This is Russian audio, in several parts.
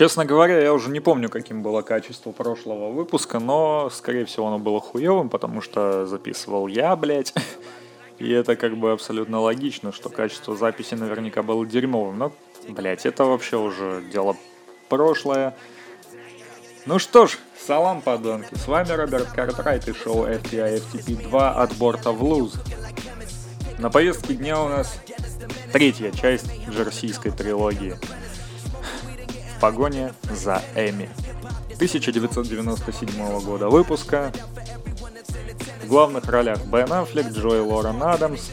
Честно говоря, я уже не помню, каким было качество прошлого выпуска, но, скорее всего, оно было хуевым, потому что записывал я, блядь. И это как бы абсолютно логично, что качество записи наверняка было дерьмовым. Но, блядь, это вообще уже дело прошлое. Ну что ж, салам, подонки. С вами Роберт Картрайт и шоу FTI FTP 2 от борта в луз. На повестке дня у нас третья часть джерсийской трилогии – погоне за Эми. 1997 года выпуска. В главных ролях Бен Аффлек, Джой Лорен Адамс,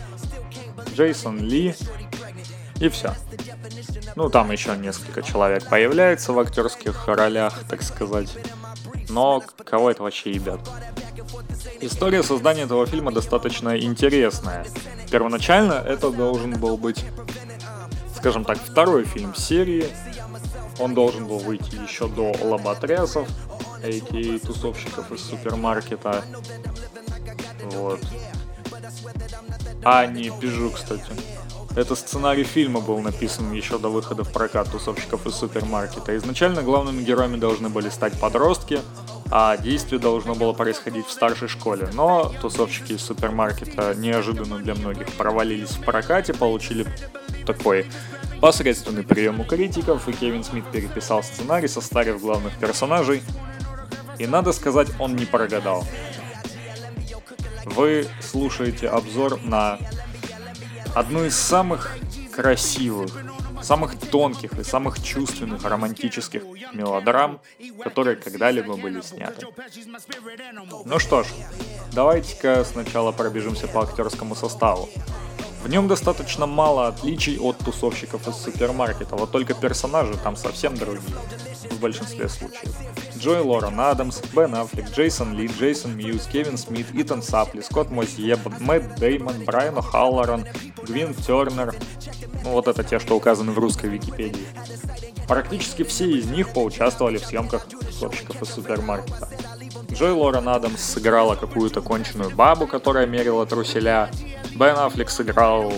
Джейсон Ли и все. Ну, там еще несколько человек появляется в актерских ролях, так сказать. Но кого это вообще ебят? История создания этого фильма достаточно интересная. Первоначально это должен был быть, скажем так, второй фильм серии, он должен был выйти еще до лоботрясов, а.к.а. тусовщиков из супермаркета. Вот. А, не Пижу, кстати. Это сценарий фильма был написан еще до выхода в прокат тусовщиков из супермаркета. Изначально главными героями должны были стать подростки, а действие должно было происходить в старшей школе. Но тусовщики из супермаркета неожиданно для многих провалились в прокате, получили такой Посредственный прием у критиков, и Кевин Смит переписал сценарий, состарив главных персонажей. И надо сказать, он не прогадал. Вы слушаете обзор на одну из самых красивых, самых тонких и самых чувственных романтических мелодрам, которые когда-либо были сняты. Ну что ж, давайте-ка сначала пробежимся по актерскому составу. В нем достаточно мало отличий от тусовщиков из супермаркета, вот только персонажи там совсем другие, в большинстве случаев. Джой Лорен Адамс, Бен Аффлек, Джейсон Ли, Джейсон Мьюз, Кевин Смит, Итан Сапли, Скотт Мозье, Мэтт Деймон, Брайан Халлоран, Гвин Тернер. Ну вот это те, что указаны в русской Википедии. Практически все из них поучаствовали в съемках тусовщиков из супермаркета. Джой Лорен Адамс сыграла какую-то конченую бабу, которая мерила труселя, Бен Аффлек сыграл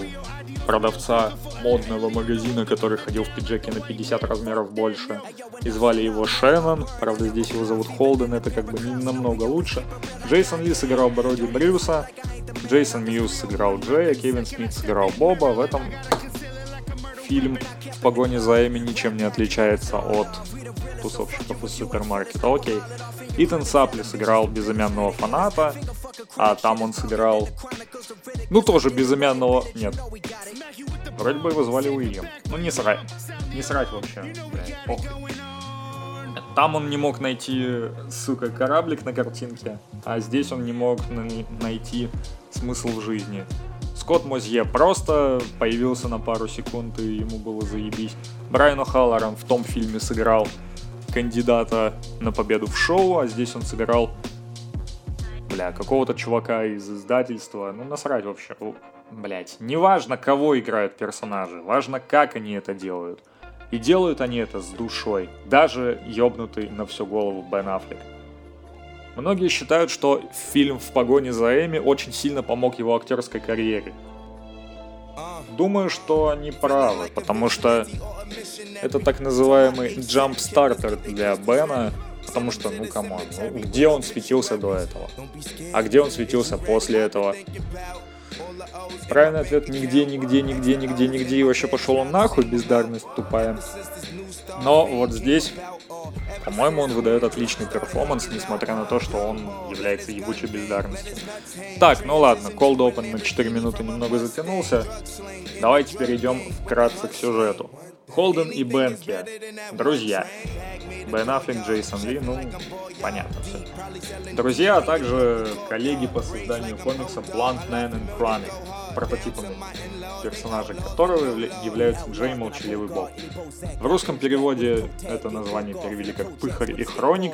продавца модного магазина, который ходил в пиджаке на 50 размеров больше. И звали его Шеннон. Правда, здесь его зовут Холден, это как бы не намного лучше. Джейсон Ли сыграл Броди Брюса. Джейсон Мьюз сыграл Джея. Кевин Смит сыграл Боба. В этом фильм в погоне за Эми ничем не отличается от тусовщиков из супермаркета. Окей. Итан Сапли сыграл безымянного фаната, а там он сыграл, ну тоже безымянного, нет. Вроде бы его звали Уильям. Ну не срать, не срать вообще, блядь, Там он не мог найти, сука, кораблик на картинке, а здесь он не мог найти смысл в жизни. Скотт Мозье просто появился на пару секунд, и ему было заебись. Брайан О'Халлоран в том фильме сыграл кандидата на победу в шоу, а здесь он сыграл, бля, какого-то чувака из издательства. Ну, насрать вообще. Блять, неважно, кого играют персонажи, важно, как они это делают. И делают они это с душой, даже ёбнутый на всю голову Бен Аффлек. Многие считают, что фильм «В погоне за Эми» очень сильно помог его актерской карьере. Думаю, что они правы, потому что это так называемый jump-starter для Бена, потому что, ну, come on, ну, где он светился до этого? А где он светился после этого? Правильный ответ нигде, нигде, нигде, нигде, нигде. И вообще пошел он нахуй, бездарность тупая. Но вот здесь, по-моему, он выдает отличный перформанс, несмотря на то, что он является ебучей бездарностью. Так, ну ладно, Cold Open на 4 минуты немного затянулся. Давайте перейдем вкратце к сюжету. Холден и Бенки. Друзья. Бен Аффлек, Джейсон Ли, ну, понятно все. Друзья, а также коллеги по созданию комикса Plant Man and Chronic прототипами персонажей которого является Джей Молчаливый Бог. В русском переводе это название перевели как Пыхарь и Хроник.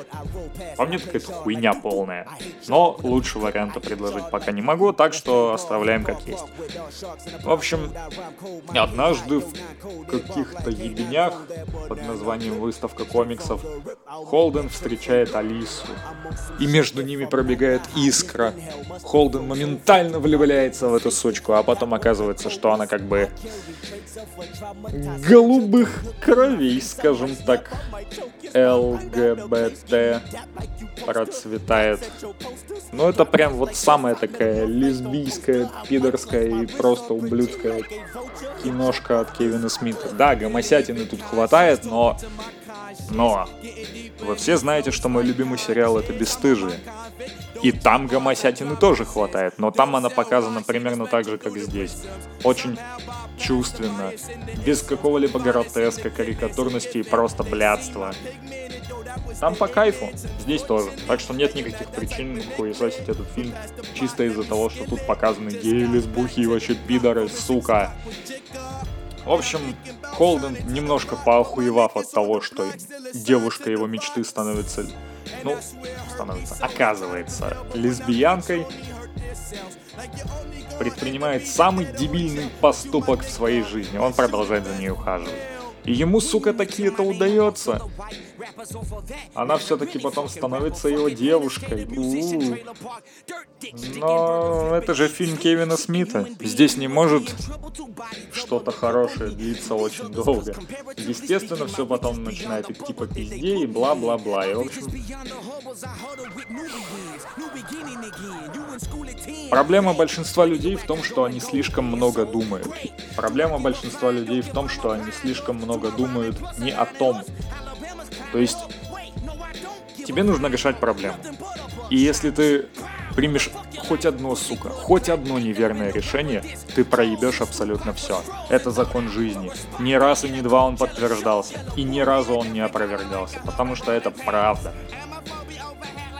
По мне какая-то хуйня полная. Но лучше варианта предложить пока не могу, так что оставляем как есть. В общем, однажды в каких-то ебенях под названием «Выставка комиксов» Холден встречает Алису. И между ними пробегает искра. Холден моментально влюбляется в эту сучку, а потом оказывается, что она как бы голубых кровей, скажем так, ЛГБТ процветает. Ну, это прям вот самая такая лесбийская, пидорская и просто ублюдская киношка от Кевина Смита. Да, гомосятины тут хватает, но... Но... Вы все знаете, что мой любимый сериал это «Бесстыжие». И там гомосятины тоже хватает, но там она показана примерно так же, как здесь. Очень чувственно, без какого-либо гротеска, карикатурности и просто блядства. Там по кайфу, здесь тоже. Так что нет никаких причин хуесосить этот фильм чисто из-за того, что тут показаны геи, лесбухи и вообще пидоры, сука. В общем, Холден немножко поохуевав от того, что девушка его мечты становится, ну, становится, оказывается лесбиянкой, предпринимает самый дебильный поступок в своей жизни. Он продолжает за ней ухаживать. И ему, сука, таки это удается. Она все-таки потом становится его девушкой. У-у-у. Но это же фильм Кевина Смита. Здесь не может что-то хорошее длиться очень долго. Естественно, все потом начинает идти по пизде и бла-бла-бла. И, в общем... Проблема большинства людей в том, что они слишком много думают. Проблема большинства людей в том, что они слишком много думают не о том, то есть тебе нужно решать проблему. И если ты примешь хоть одно, сука, хоть одно неверное решение, ты проебешь абсолютно все. Это закон жизни. Ни раз и ни два он подтверждался. И ни разу он не опровергался. Потому что это правда.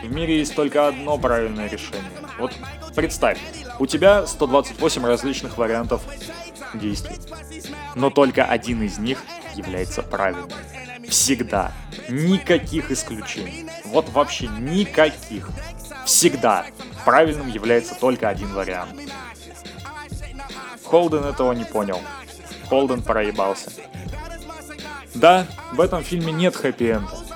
В мире есть только одно правильное решение. Вот представь, у тебя 128 различных вариантов действий. Но только один из них является правильным. Всегда. Никаких исключений. Вот вообще никаких. Всегда. Правильным является только один вариант. Холден этого не понял. Холден проебался. Да, в этом фильме нет хэппи-энда.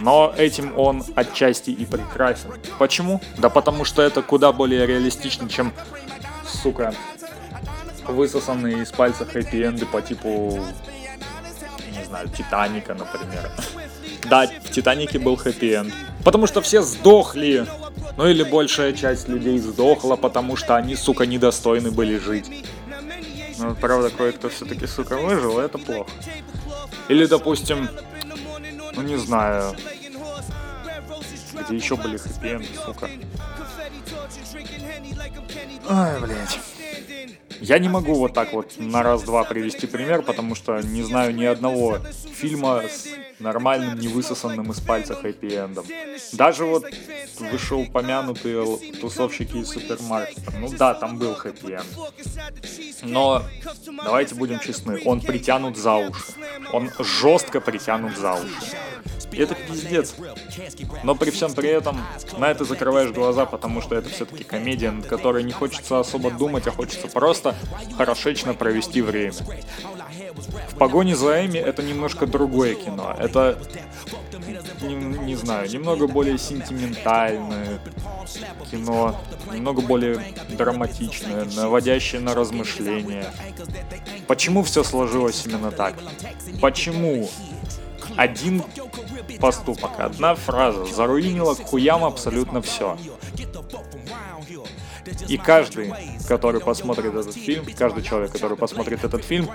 Но этим он отчасти и прекрасен. Почему? Да потому что это куда более реалистично, чем, сука, высосанные из пальца хэппи-энды по типу знаю, Титаника, например. Да, в Титанике был хэппи-энд. Потому что все сдохли. Ну или большая часть людей сдохла, потому что они, сука, недостойны были жить. Ну, правда, кое-кто все-таки, сука, выжил, это плохо. Или, допустим, ну не знаю, где еще были хэппи сука. Ой, блядь. Я не могу вот так вот на раз-два привести пример, потому что не знаю ни одного фильма с нормальным, не высосанным из пальца хэппи-эндом. Даже вот вышеупомянутые тусовщики из супермаркета. Ну да, там был хэппи-энд. Но давайте будем честны, он притянут за уши. Он жестко притянут за уши. И это пиздец. Но при всем при этом на это закрываешь глаза, потому что это все-таки комедия, над которой не хочется особо думать, а хочется просто хорошечно провести время. В погоне за Эми это немножко другое кино. Это, не, не знаю, немного более сентиментальное кино, немного более драматичное, наводящее на размышления. Почему все сложилось именно так? Почему один поступок, одна фраза заруинила к хуям абсолютно все. И каждый, который посмотрит этот фильм, каждый человек, который посмотрит этот фильм,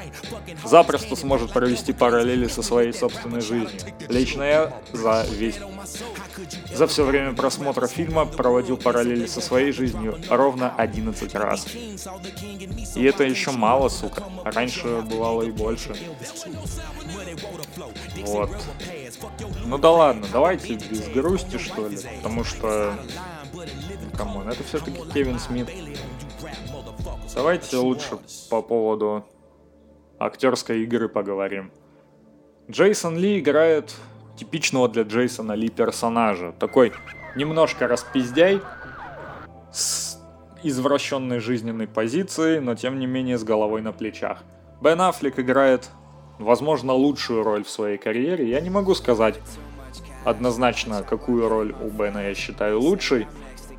запросто сможет провести параллели со своей собственной жизнью. Лично я за весь за все время просмотра фильма проводил параллели со своей жизнью ровно 11 раз. И это еще мало, сука. Раньше бывало и больше. Вот. Ну да ладно, давайте без грусти, что ли, потому что... Come on, это все-таки Кевин Смит. Давайте лучше по поводу актерской игры поговорим. Джейсон Ли играет типичного для Джейсона Ли персонажа. Такой немножко распиздяй, с извращенной жизненной позицией, но тем не менее с головой на плечах. Бен Аффлек играет, возможно, лучшую роль в своей карьере. Я не могу сказать однозначно, какую роль у Бена я считаю лучшей,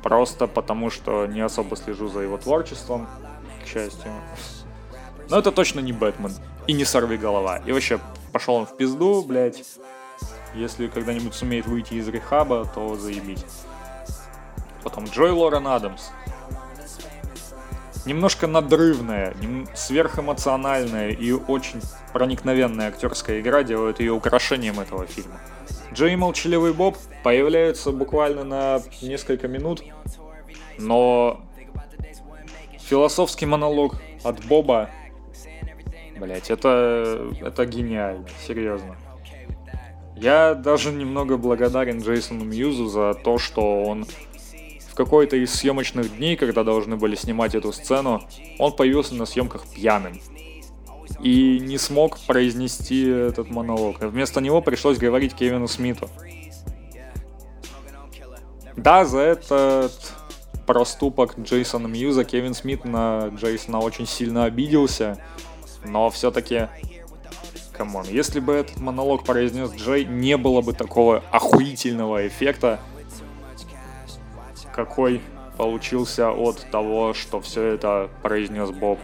просто потому что не особо слежу за его творчеством. К счастью. Но это точно не Бэтмен. И не сорви голова. И вообще, пошел он в пизду, блядь. Если когда-нибудь сумеет выйти из рехаба, то заебись. Потом Джой Лорен Адамс. Немножко надрывная, нем- сверхэмоциональная и очень проникновенная актерская игра делают ее украшением этого фильма. Джей и Молчаливый Боб появляются буквально на несколько минут, но философский монолог от Боба, блять, это, это гениально, серьезно. Я даже немного благодарен Джейсону Мьюзу за то, что он в какой-то из съемочных дней, когда должны были снимать эту сцену, он появился на съемках пьяным. И не смог произнести этот монолог. Вместо него пришлось говорить Кевину Смиту. Да, за этот проступок Джейсона Мьюза Кевин Смит на Джейсона очень сильно обиделся, но все-таки come on, если бы этот монолог произнес Джей, не было бы такого охуительного эффекта, какой получился от того, что все это произнес Боб.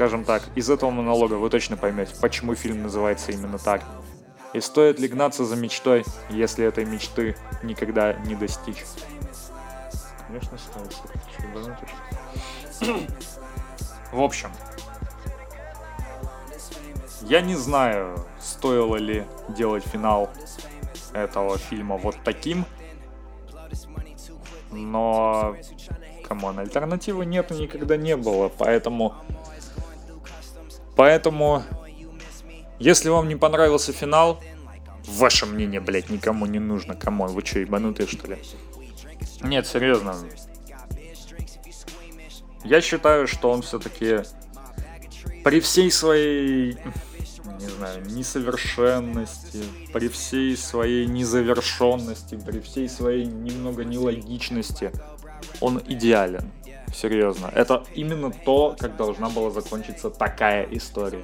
Скажем так, из этого монолога вы точно поймете, почему фильм называется именно так. И стоит ли гнаться за мечтой, если этой мечты никогда не достичь? Конечно, стоит. В общем, я не знаю, стоило ли делать финал этого фильма вот таким, но, come on, альтернативы нет никогда не было, поэтому, поэтому, если вам не понравился финал, ваше мнение, блядь, никому не нужно, come on, вы что, ебанутые, что ли? Нет, серьезно. Я считаю, что он все-таки при всей своей не знаю, несовершенности, при всей своей незавершенности, при всей своей немного нелогичности, он идеален. Серьезно. Это именно то, как должна была закончиться такая история.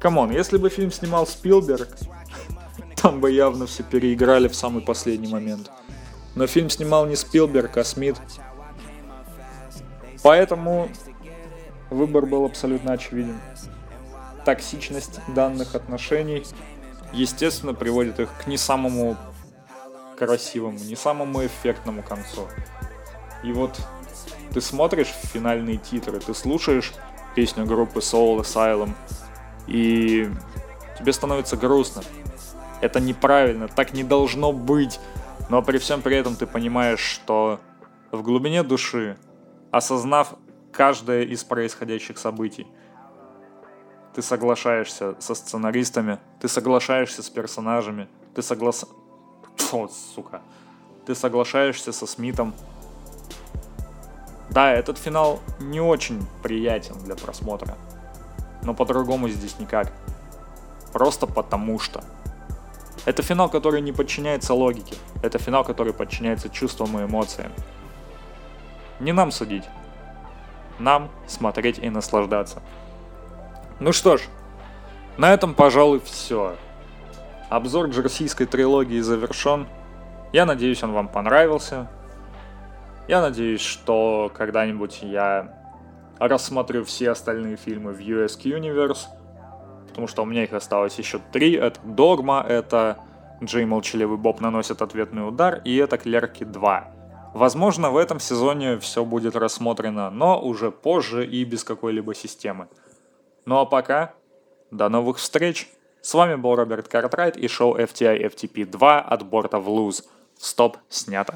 Come on, если бы фильм снимал Спилберг, там бы явно все переиграли в самый последний момент. Но фильм снимал не Спилберг, а Смит. Поэтому выбор был абсолютно очевиден токсичность данных отношений, естественно, приводит их к не самому красивому, не самому эффектному концу. И вот ты смотришь финальные титры, ты слушаешь песню группы Soul Asylum, и тебе становится грустно. Это неправильно, так не должно быть. Но при всем при этом ты понимаешь, что в глубине души, осознав каждое из происходящих событий, ты соглашаешься со сценаристами, ты соглашаешься с персонажами, ты соглас... Фу, сука. Ты соглашаешься со Смитом. Да, этот финал не очень приятен для просмотра. Но по-другому здесь никак. Просто потому что. Это финал, который не подчиняется логике. Это финал, который подчиняется чувствам и эмоциям. Не нам судить. Нам смотреть и наслаждаться. Ну что ж, на этом, пожалуй, все. Обзор джерсийской трилогии завершен. Я надеюсь, он вам понравился. Я надеюсь, что когда-нибудь я рассмотрю все остальные фильмы в USK Universe, потому что у меня их осталось еще три. Это Догма, это Джей Молчаливый Боб наносит ответный удар, и это Клерки 2. Возможно, в этом сезоне все будет рассмотрено, но уже позже и без какой-либо системы. Ну а пока, до новых встреч. С вами был Роберт Картрайт и шоу FTI FTP 2 от борта в луз. Стоп, снято.